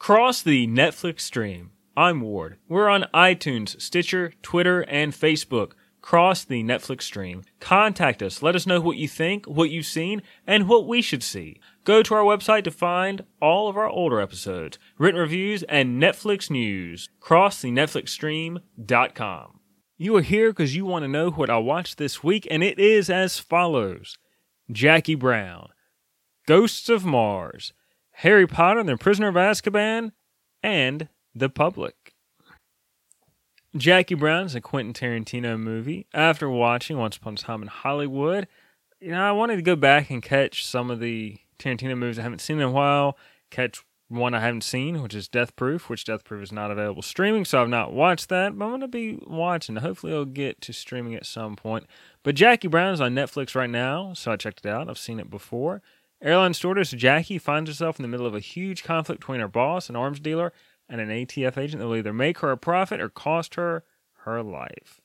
Cross the Netflix stream. I'm Ward. We're on iTunes, Stitcher, Twitter, and Facebook. Cross the Netflix stream. Contact us. Let us know what you think, what you've seen, and what we should see. Go to our website to find all of our older episodes, written reviews, and Netflix news. Cross the Netflix stream.com. You are here because you want to know what I watched this week, and it is as follows Jackie Brown, Ghosts of Mars, Harry Potter and the Prisoner of Azkaban, and The Public. Jackie Brown is a Quentin Tarantino movie. After watching Once Upon a Time in Hollywood, you know, I wanted to go back and catch some of the Tarantino movies I haven't seen in a while, catch one I haven't seen, which is Death Proof, which Death Proof is not available streaming, so I've not watched that, but I'm going to be watching. Hopefully, it'll get to streaming at some point. But Jackie Brown is on Netflix right now, so I checked it out. I've seen it before. Airline stewardess Jackie finds herself in the middle of a huge conflict between her boss, an arms dealer, and an ATF agent that will either make her a profit or cost her her life.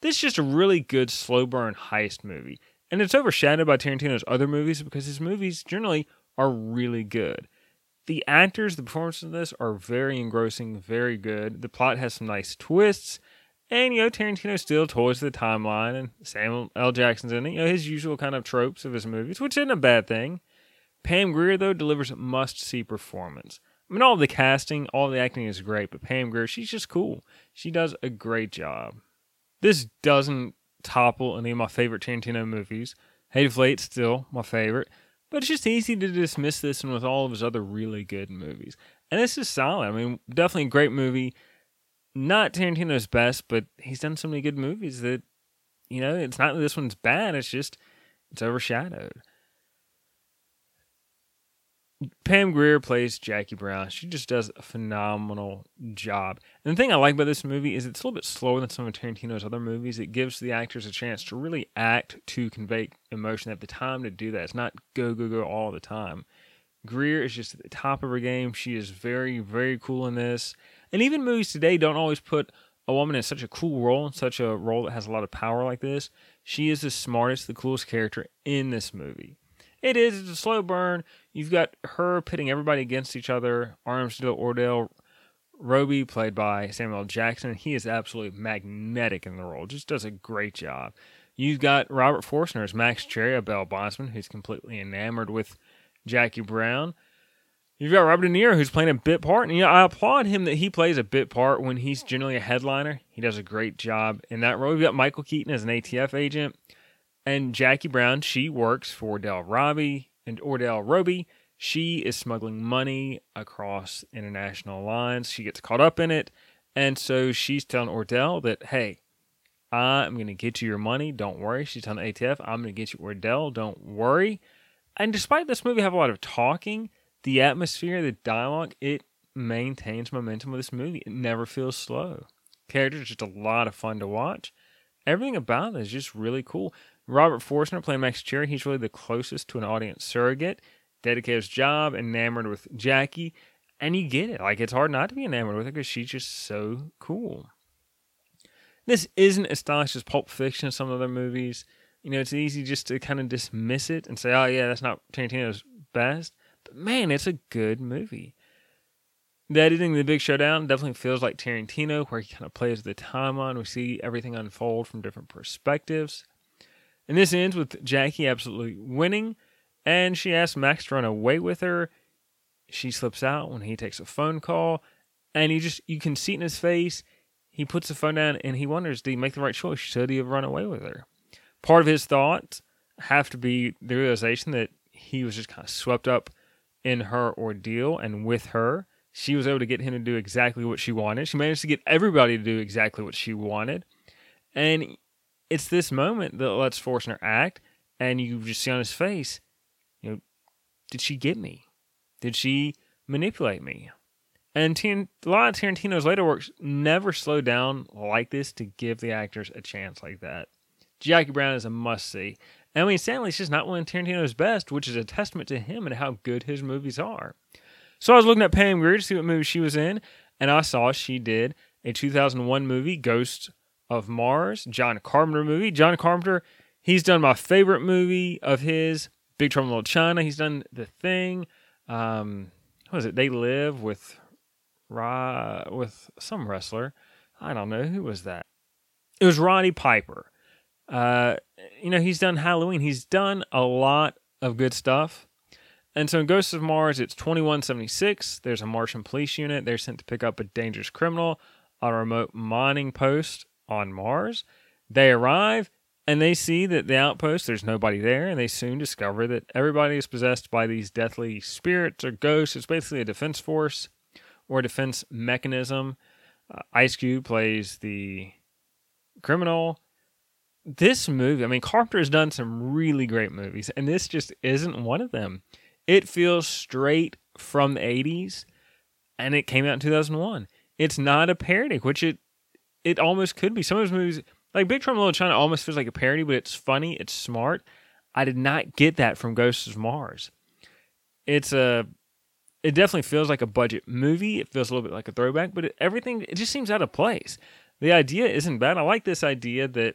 This is just a really good slow burn heist movie, and it's overshadowed by Tarantino's other movies because his movies generally are really good. The actors, the performances in this are very engrossing, very good. The plot has some nice twists, and you know Tarantino still toys the timeline, and Samuel L. Jackson's in it. You know his usual kind of tropes of his movies, which isn't a bad thing. Pam Grier though delivers a must-see performance. I mean, all the casting, all the acting is great, but Pam Grier, she's just cool. She does a great job. This doesn't topple any of my favorite Tarantino movies. Hateful Eight's still my favorite, but it's just easy to dismiss this one with all of his other really good movies. And this is solid. I mean, definitely a great movie not Tarantino's best, but he's done so many good movies that you know it's not that this one's bad. It's just it's overshadowed. Pam Grier plays Jackie Brown. She just does a phenomenal job. And the thing I like about this movie is it's a little bit slower than some of Tarantino's other movies. It gives the actors a chance to really act to convey emotion. They have the time to do that. It's not go, go, go all the time. Grier is just at the top of her game. She is very, very cool in this. And even movies today don't always put a woman in such a cool role, in such a role that has a lot of power like this. She is the smartest, the coolest character in this movie. It is. It's a slow burn. You've got her pitting everybody against each other. Armstead Ordell Robbie, played by Samuel Jackson, he is absolutely magnetic in the role. Just does a great job. You've got Robert Forster as Max Cherry, Bell Bondsman, who's completely enamored with Jackie Brown. You've got Robert De Niro who's playing a bit part, and you know, I applaud him that he plays a bit part when he's generally a headliner. He does a great job in that role. We've got Michael Keaton as an ATF agent, and Jackie Brown. She works for Del Robbie and Ordell Robbie. She is smuggling money across international lines. She gets caught up in it, and so she's telling Ordell that, "Hey, I'm going to get you your money. Don't worry." She's telling the ATF, "I'm going to get you Ordell. Don't worry." And despite this movie have a lot of talking the atmosphere, the dialogue, it maintains momentum of this movie. It never feels slow. Characters just a lot of fun to watch. Everything about it is just really cool. Robert Forster playing Max Cherry, he's really the closest to an audience surrogate. Dedicated his job, enamored with Jackie, and you get it. Like it's hard not to be enamored with her because she's just so cool. This isn't as stylish as Pulp Fiction and some other movies. You know, it's easy just to kind of dismiss it and say, "Oh yeah, that's not Tarantino's best." But man, it's a good movie. The editing the big showdown definitely feels like Tarantino, where he kind of plays the timeline. We see everything unfold from different perspectives. And this ends with Jackie absolutely winning, and she asks Max to run away with her. She slips out when he takes a phone call, and you just you can see it in his face. He puts the phone down and he wonders, did he make the right choice? Should he have run away with her? Part of his thoughts have to be the realization that he was just kind of swept up in her ordeal and with her. She was able to get him to do exactly what she wanted. She managed to get everybody to do exactly what she wanted. And it's this moment that lets Forster act, and you just see on his face, you know, did she get me? Did she manipulate me? And a lot of Tarantino's later works never slow down like this to give the actors a chance like that. Jackie Brown is a must see. Emily Stanley's just not one of Tarantino's best, which is a testament to him and how good his movies are. So I was looking at Pam Grier to see what movie she was in, and I saw she did a 2001 movie, Ghost of Mars, John Carpenter movie. John Carpenter, he's done my favorite movie of his, Big Trouble in Little China. He's done The Thing. Um, what was it? They live with with some wrestler. I don't know who was that. It was Roddy Piper. Uh, you know, he's done Halloween. He's done a lot of good stuff. And so in Ghosts of Mars, it's 2176. There's a Martian police unit. They're sent to pick up a dangerous criminal on a remote mining post on Mars. They arrive and they see that the outpost, there's nobody there, and they soon discover that everybody is possessed by these deathly spirits or ghosts. It's basically a defense force or defense mechanism. Uh, Ice Cube plays the criminal. This movie, I mean, Carpenter has done some really great movies, and this just isn't one of them. It feels straight from the 80s, and it came out in 2001. It's not a parody, which it it almost could be. Some of those movies like Big Trouble in Little China almost feels like a parody, but it's funny, it's smart. I did not get that from Ghosts of Mars. It's a it definitely feels like a budget movie. It feels a little bit like a throwback, but it, everything it just seems out of place. The idea isn't bad. I like this idea that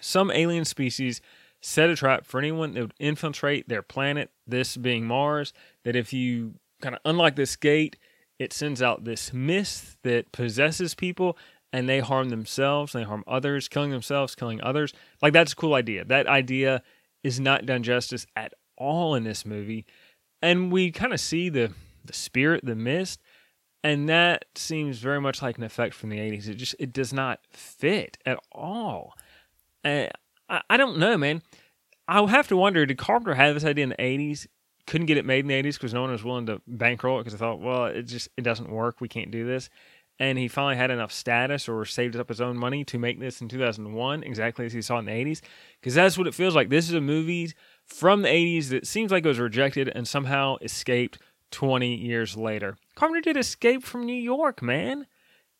some alien species set a trap for anyone that would infiltrate their planet, this being Mars, that if you kind of unlock this gate, it sends out this mist that possesses people and they harm themselves, they harm others, killing themselves, killing others. Like that's a cool idea. That idea is not done justice at all in this movie. And we kind of see the the spirit, the mist, and that seems very much like an effect from the 80s. It just it does not fit at all. Uh, I, I don't know, man. I'll have to wonder did Carpenter have this idea in the 80s? Couldn't get it made in the 80s because no one was willing to bankroll it because I thought, well, it just it doesn't work. We can't do this and he finally had enough status or saved up his own money to make this in 2001, exactly as he saw in the 80s. Because that's what it feels like. This is a movie from the 80s that seems like it was rejected and somehow escaped 20 years later. Carpenter did Escape from New York, man.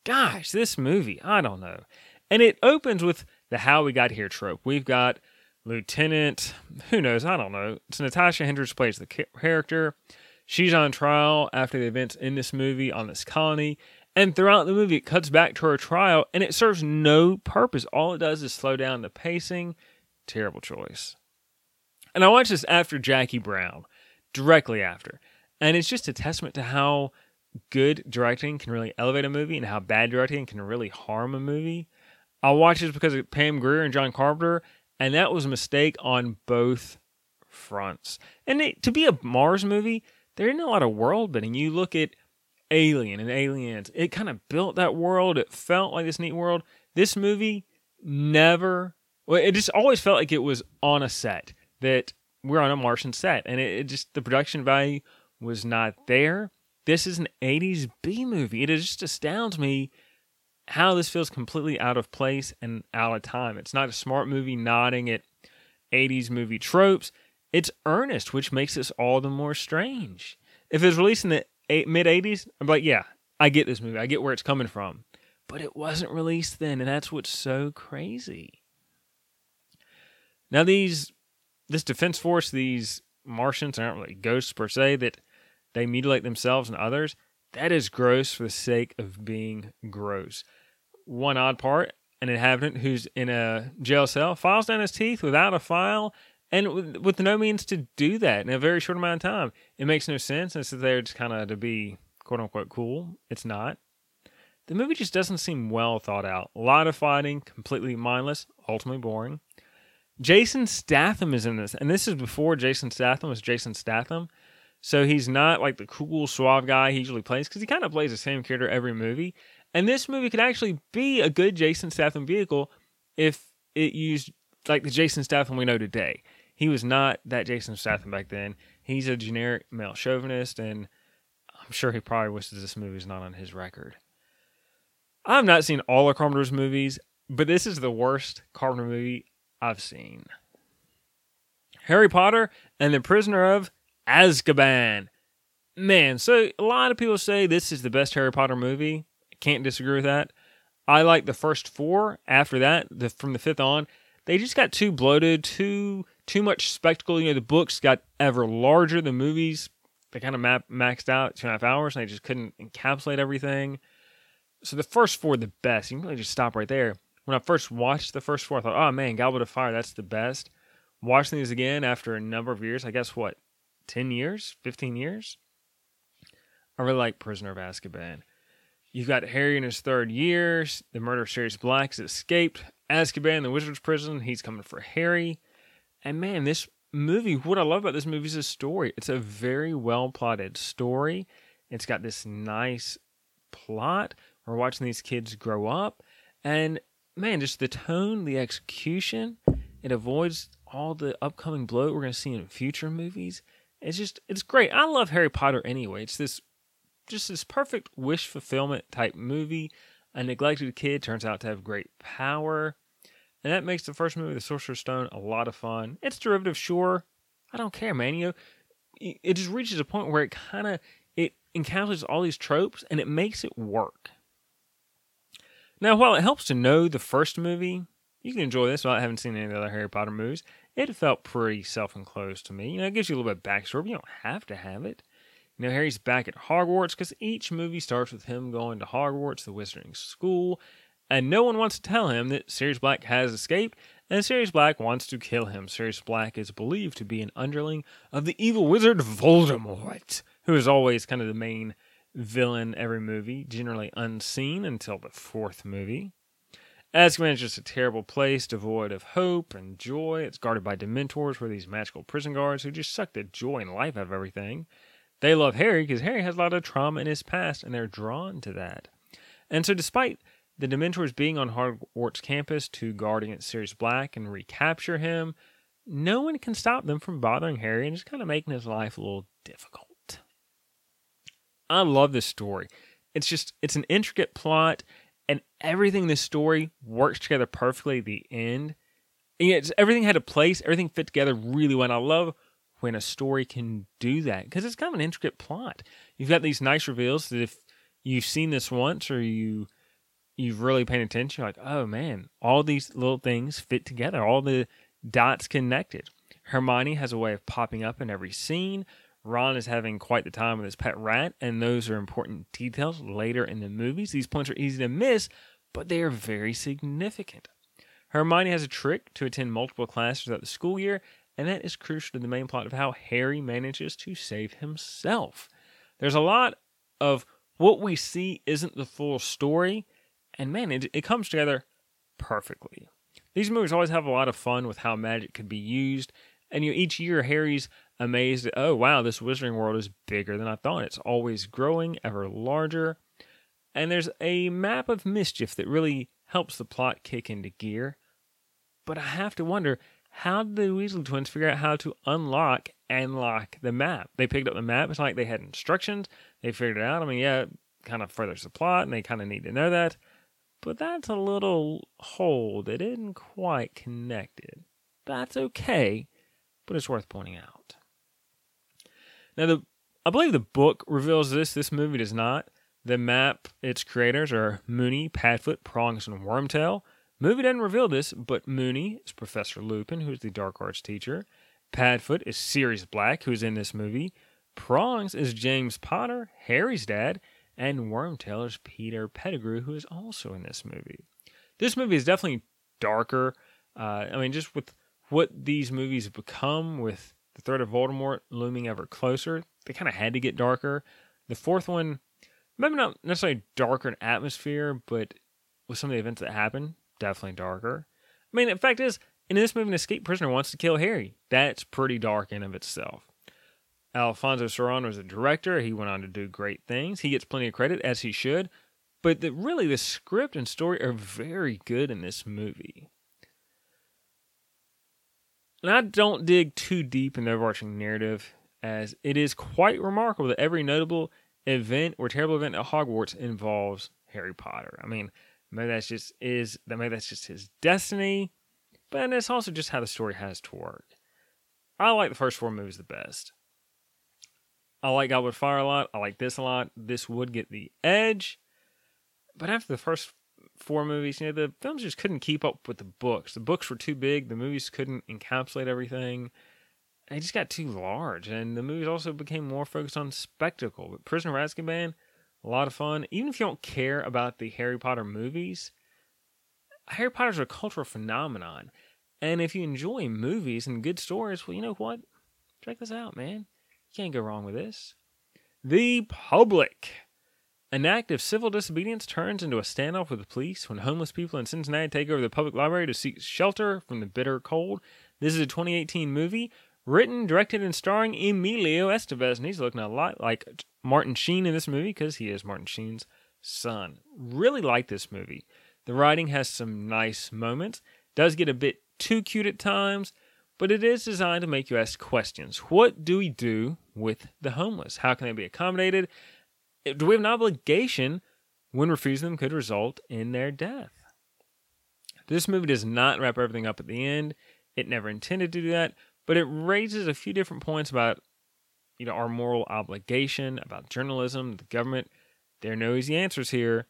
Gosh, this movie, I don't know. And it opens with the How We Got Here trope. We've got Lieutenant, who knows, I don't know. It's Natasha Henstridge plays the character. She's on trial after the events in this movie on this colony and throughout the movie, it cuts back to her trial and it serves no purpose. All it does is slow down the pacing. Terrible choice. And I watched this after Jackie Brown, directly after. And it's just a testament to how good directing can really elevate a movie and how bad directing can really harm a movie. I watched this because of Pam Grier and John Carpenter, and that was a mistake on both fronts. And it, to be a Mars movie, there isn't a lot of world building. You look at Alien and Aliens. It kind of built that world. It felt like this neat world. This movie never. Well, it just always felt like it was on a set that we're on a Martian set, and it, it just the production value was not there. This is an '80s B movie. It just astounds me how this feels completely out of place and out of time. It's not a smart movie nodding at 80s movie tropes. It's earnest, which makes this all the more strange. If it was released in the mid 80s, I'm like, yeah, I get this movie. I get where it's coming from. But it wasn't released then, and that's what's so crazy. Now these this defense force, these Martians aren't really ghosts per se, that they mutilate themselves and others. That is gross for the sake of being gross. One odd part, an inhabitant who's in a jail cell files down his teeth without a file and with, with no means to do that in a very short amount of time. It makes no sense. It's there just kind of to be quote unquote cool. It's not. The movie just doesn't seem well thought out. A lot of fighting, completely mindless, ultimately boring. Jason Statham is in this, and this is before Jason Statham was Jason Statham. So he's not like the cool, suave guy he usually plays because he kind of plays the same character every movie. And this movie could actually be a good Jason Statham vehicle if it used like the Jason Statham we know today. He was not that Jason Statham back then. He's a generic male chauvinist, and I'm sure he probably wishes this movie is not on his record. I've not seen all of Carpenter's movies, but this is the worst Carpenter movie I've seen. Harry Potter and the Prisoner of Azkaban. Man, so a lot of people say this is the best Harry Potter movie. Can't disagree with that. I like the first four. After that, the, from the fifth on, they just got too bloated, too too much spectacle. You know, the books got ever larger. The movies they kind of map, maxed out two and a half hours, and they just couldn't encapsulate everything. So the first four, the best. You can really just stop right there. When I first watched the first four, I thought, oh man, Goblet of Fire, that's the best. Watching these again after a number of years, I guess what, ten years, fifteen years. I really like Prisoner of Azkaban. You've got Harry in his third year. The murder of Sirius Black has escaped Azkaban, the wizard's prison. He's coming for Harry. And man, this movie, what I love about this movie is the story. It's a very well plotted story. It's got this nice plot. We're watching these kids grow up. And man, just the tone, the execution, it avoids all the upcoming bloat we're going to see in future movies. It's just, it's great. I love Harry Potter anyway. It's this, just this perfect wish fulfillment type movie. A neglected kid turns out to have great power. And that makes the first movie, The Sorcerer's Stone, a lot of fun. It's derivative, sure. I don't care, man. You know, it just reaches a point where it kind of it encapsulates all these tropes and it makes it work. Now, while it helps to know the first movie, you can enjoy this without having seen any of the other Harry Potter movies. It felt pretty self-enclosed to me. You know, it gives you a little bit of backstory, but you don't have to have it. Know, Harry's back at Hogwarts because each movie starts with him going to Hogwarts, the wizarding school, and no one wants to tell him that Sirius Black has escaped, and Sirius Black wants to kill him. Sirius Black is believed to be an underling of the evil wizard Voldemort, who is always kind of the main villain every movie, generally unseen until the fourth movie. Azkaban is just a terrible place, devoid of hope and joy. It's guarded by Dementors, who are these magical prison guards who just suck the joy and life out of everything. They love Harry because Harry has a lot of trauma in his past, and they're drawn to that. And so, despite the Dementors being on Hogwarts campus to guard against Sirius Black and recapture him, no one can stop them from bothering Harry and just kind of making his life a little difficult. I love this story. It's just, it's an intricate plot, and everything in this story works together perfectly at the end. And yet, everything had a place, everything fit together really well. And I love when a story can do that because it's kind of an intricate plot. You've got these nice reveals that if you've seen this once or you you've really paid attention, you're like, oh man, all these little things fit together, all the dots connected. Hermione has a way of popping up in every scene. Ron is having quite the time with his pet rat, and those are important details later in the movies. These points are easy to miss, but they are very significant. Hermione has a trick to attend multiple classes throughout the school year, and that is crucial to the main plot of how Harry manages to save himself. There's a lot of what we see isn't the full story, and man, it, it comes together perfectly. These movies always have a lot of fun with how magic could be used, and you know, each year Harry's amazed at, oh wow, this wizarding world is bigger than I thought. It's always growing, ever larger. And there's a map of mischief that really helps the plot kick into gear. But I have to wonder, how did the Weasley twins figure out how to unlock and lock the map? They picked up the map. It's like they had instructions. They figured it out. I mean, yeah, kind of furthers the plot, and they kind of need to know that but that's a little hole that isn't quite connected. That's okay, but it's worth pointing out. Now, the I believe the book reveals this. This movie does not. The map, its creators are Moony, Padfoot, Prongs, and Wormtail. Movie doesn't reveal this, but Moony is Professor Lupin, who's the dark arts teacher. Padfoot is Sirius Black, who's in this movie. Prongs is James Potter, Harry's dad, and Wormtail is Peter Pettigrew, who is also in this movie. This movie is definitely darker. Uh, I mean, just with what these movies have become, with the threat of Voldemort looming ever closer, they kind of had to get darker. The fourth one, maybe not necessarily darker in atmosphere, but with some of the events that happen, definitely darker. I mean, the fact is, in this movie, an escaped prisoner wants to kill Harry. That's pretty dark in of itself. Alfonso Cuarón was a director. He went on to do great things. He gets plenty of credit, as he should. But the, really, the script and story are very good in this movie. And I don't dig too deep in the overarching narrative, as it is quite remarkable that every notable event or terrible event at Hogwarts involves Harry Potter. I mean, maybe that's just is that maybe that's just his destiny, but it's also just how the story has to work. I like the first four movies the best. I like God Goblet Fire a lot. I like this a lot. This would get the edge. But after the first four movies, you know, the films just couldn't keep up with the books. The books were too big. The movies couldn't encapsulate everything. They just got too large. And the movies also became more focused on spectacle. But Prisoner of Azkaban, a lot of fun. Even if you don't care about the Harry Potter movies, Harry Potter's a cultural phenomenon. And if you enjoy movies and good stories, well, you know what? Check this out, man. You can't go wrong with this. The Public. An act of civil disobedience turns into a standoff with the police when homeless people in Cincinnati take over the public library to seek shelter from the bitter cold. This is a 2018 movie written, directed, and starring Emilio Estevez, and he's looking a lot like Martin Sheen in this movie because he is Martin Sheen's son. Really like this movie. The writing has some nice moments, does get a bit too cute at times, but it is designed to make you ask questions. What do we do with the homeless? How can they be accommodated? Eh, do we have an obligation when refusing them could result in their death? This movie does not wrap everything up at the end. It never intended to do that, but it raises a few different points about you know our moral obligation, about journalism, the government. There are no easy answers here,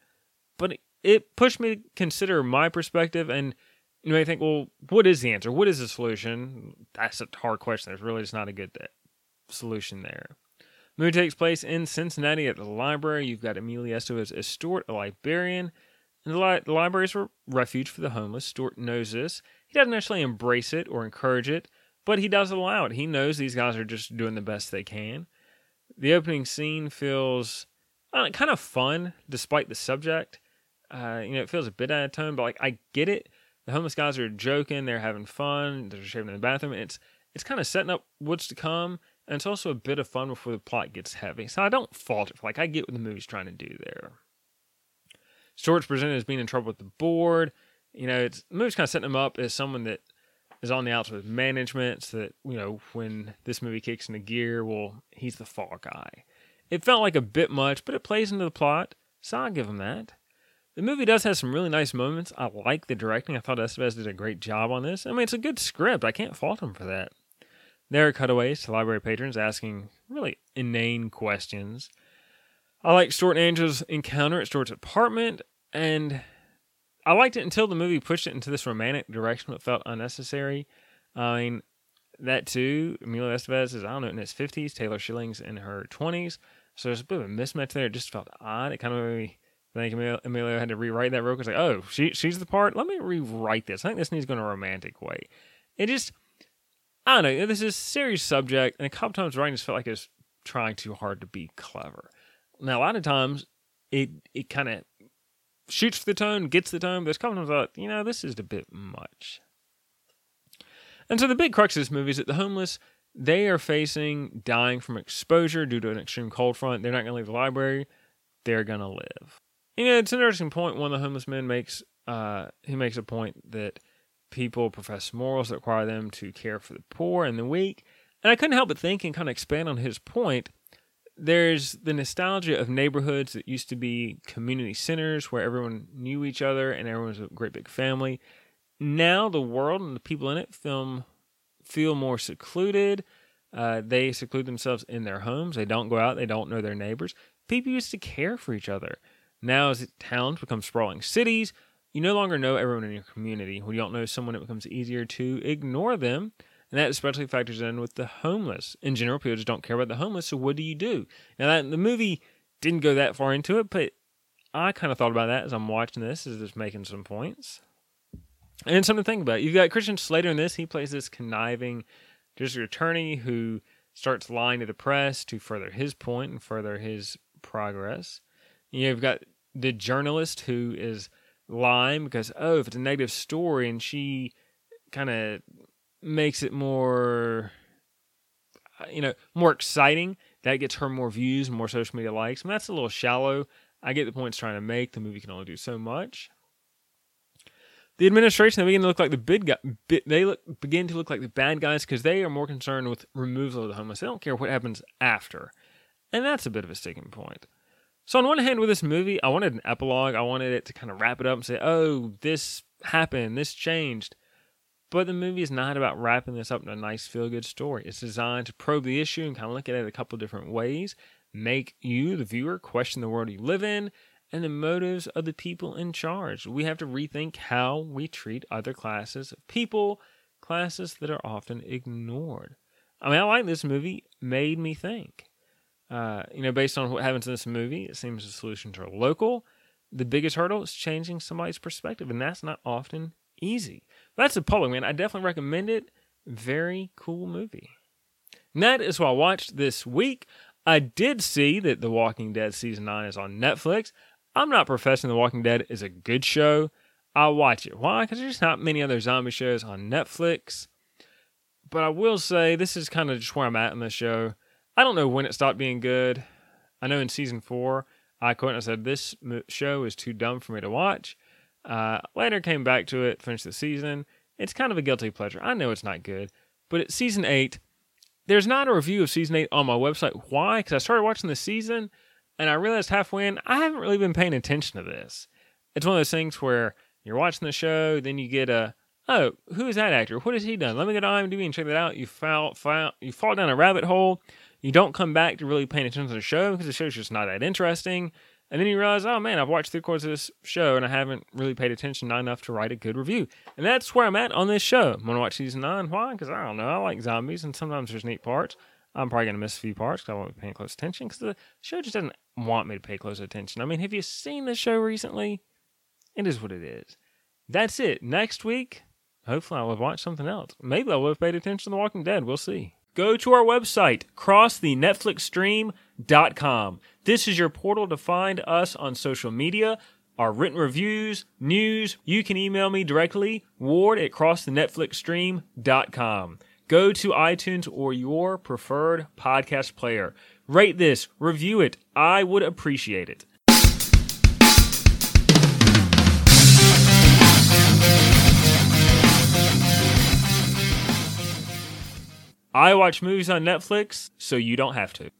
but it pushed me to consider my perspective and you may think, well, what is the answer? What is the solution? That's a hard question. There's really just not a good uh, solution there. The movie takes place in Cincinnati at the library. You've got Emilio Estevez as Stuart, a librarian. And the, li- the library is a refuge for the homeless. Stuart knows this. He doesn't actually embrace it or encourage it, but he does allow it. He knows these guys are just doing the best they can. The opening scene feels uh, kind of fun despite the subject. Uh, you know, it feels a bit out of tone, but like I get it. The homeless guys are joking, they're having fun, they're shaving in the bathroom. It's it's kind of setting up what's to come, and it's also a bit of fun before the plot gets heavy. So I don't fault it. Like I get what the movie's trying to do there. Stuart's presented as being in trouble with the board. You know, it's the movie's kind of setting him up as someone that is on the outs with management, so that you know when this movie kicks into gear, well, he's the fall guy. It felt like a bit much, but it plays into the plot, so I'll give him that. The movie does have some really nice moments. I like the directing. I thought Estevez did a great job on this. I mean, it's a good script. I can't fault him for that. There are cutaways to library patrons asking really inane questions. I like Stuart and Angela's encounter at Stuart's apartment, and I liked it until the movie pushed it into this romantic direction that felt unnecessary. I mean, that too, Emilio Estevez is, I don't know, in his 50s, Taylor Schilling's in her 20s, so there's a bit of a mismatch there. It just felt odd. It kind of made me think Emilio had to rewrite that real quick. Like, oh, she she's the part. Let me rewrite this. I think this needs to go in a romantic way. It just, I don't know. This is a serious subject, and a couple times writing just felt like it's trying too hard to be clever. Now, a lot of times, it it kind of shoots for the tone, gets the tone, there's a couple of times thought, you know, this is a bit much. And so the big crux of this movie is that the homeless they are facing dying from exposure due to an extreme cold front. They're not going to leave the library. They're going to live. You know, it's an interesting point. One of the homeless men makes uh, he makes a point that people profess morals that require them to care for the poor and the weak. And I couldn't help but think and kind of expand on his point. There's the nostalgia of neighborhoods that used to be community centers where everyone knew each other and everyone was a great big family. Now the world and the people in it feel, feel more secluded. Uh, they seclude themselves in their homes. They don't go out. They don't know their neighbors. People used to care for each other. Now, as towns become sprawling cities, you no longer know everyone in your community. When you don't know someone, it becomes easier to ignore them. And that especially factors in with the homeless. In general, people just don't care about the homeless, so what do you do? Now, that, the movie didn't go that far into it, but I kind of thought about that as I'm watching this, as it's making some points. And something to think about. You've got Christian Slater in this. He plays this conniving district attorney who starts lying to the press to further his point and further his progress. You've got the journalist who is lying because oh if it's a negative story and she kind of makes it more uh, you know more exciting. That gets her more views more social media likes. I mean, that's a little shallow. I get the points trying to make. The movie can only do so much. The administration they begin to look like the big guy they look, begin to look like the bad guys because they are more concerned with removal of the homeless. They don't care what happens after. And that's a bit of a sticking point. So on one hand, with this movie, I wanted an epilogue. I wanted it to kind of wrap it up and say, "Oh, this happened. This changed." But the movie is not about wrapping this up in a nice feel-good story. It's designed to probe the issue and kind of look at it a couple different ways, make you, the viewer, question the world you live in and the motives of the people in charge. We have to rethink how we treat other classes of people, classes that are often ignored. I mean, I like this movie. Made me think. Uh, you know, based on what happens in this movie, it seems the solutions are local. The biggest hurdle is changing somebody's perspective, and that's not often easy. That's a public man. I definitely recommend it. Very cool movie. And that is what I watched this week. I did see that The Walking Dead season 9 is on Netflix. I'm not professing The Walking Dead is a good show. I'll watch it. Why? Because there's not many other zombie shows on Netflix. But I will say this is kind of just where I'm at in the show. I don't know when it stopped being good. I know in season four, I quote and I said this show is too dumb for me to watch. Uh, later came back to it, finished the season. It's kind of a guilty pleasure. I know it's not good, but it's season eight. There's not a review of season eight on my website. Why? Because I started watching the season and I realized halfway in I haven't really been paying attention to this. It's one of those things where you're watching the show, then you get a oh, who is that actor? What has he done? Let me go to IMDb and check that out. You fall, fall, you fall down a rabbit hole. You don't come back to really paying attention to the show because the show's just not that interesting. And then you realize, oh man, I've watched three quarters of this show and I haven't really paid attention enough to write a good review. And that's where I'm at on this show. I'm going to watch season nine. Why? Because I don't know. I like zombies and sometimes there's neat parts. I'm probably going to miss a few parts because I won't be paying close attention because the show just doesn't want me to pay close attention. I mean, have you seen the show recently? It is what it is. That's it. Next week, hopefully I will have watched something else. Maybe I will have paid attention to The Walking Dead. We'll see. Go to our website, crossthenetflixstream.com. This is your portal to find us on social media, our written reviews, news. You can email me directly, ward at crossthenetflixstream.com. Go to iTunes or your preferred podcast player. Rate this, review it. I would appreciate it. I watch movies on Netflix, so you don't have to.